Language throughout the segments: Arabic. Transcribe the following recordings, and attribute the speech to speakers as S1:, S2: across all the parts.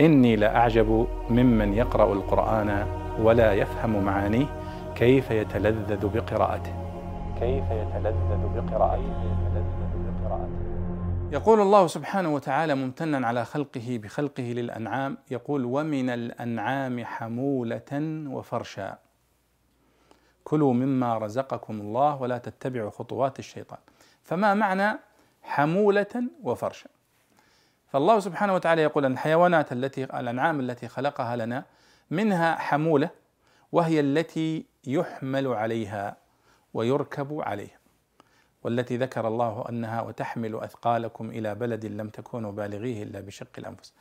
S1: إني لأعجب ممن يقرأ القرآن ولا يفهم معانيه كيف يتلذذ بقراءته. كيف يتلذذ بقراءته. يقول الله سبحانه وتعالى ممتنا على خلقه بخلقه للأنعام يقول ومن الأنعام حمولة وفرشا. كلوا مما رزقكم الله ولا تتبعوا خطوات الشيطان. فما معنى حمولة وفرشا؟ فالله سبحانه وتعالى يقول أن الحيوانات التي الأنعام التي خلقها لنا منها حمولة وهي التي يحمل عليها ويركب عليها والتي ذكر الله أنها وتحمل أثقالكم إلى بلد لم تكونوا بالغيه إلا بشق الأنفس.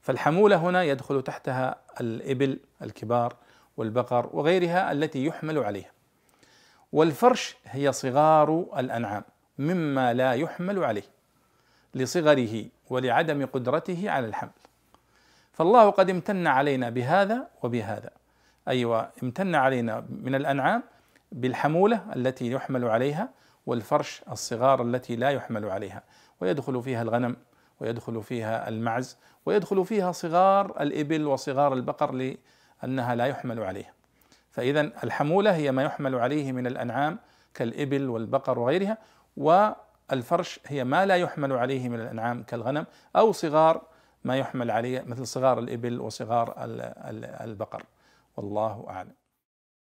S1: فالحمولة هنا يدخل تحتها الإبل الكبار والبقر وغيرها التي يحمل عليها. والفرش هي صغار الأنعام مما لا يحمل عليه لصغره ولعدم قدرته على الحمل. فالله قد امتن علينا بهذا وبهذا. أيوه امتن علينا من الأنعام بالحمولة التي يحمل عليها والفرش الصغار التي لا يحمل عليها ويدخل فيها الغنم ويدخل فيها المعز ويدخل فيها صغار الإبل وصغار البقر لأنها لا يحمل عليها فإذا الحمولة هي ما يحمل عليه من الأنعام كالإبل والبقر وغيرها والفرش هي ما لا يحمل عليه من الأنعام كالغنم أو صغار ما يحمل عليه مثل صغار الإبل وصغار البقر. والله أعلم.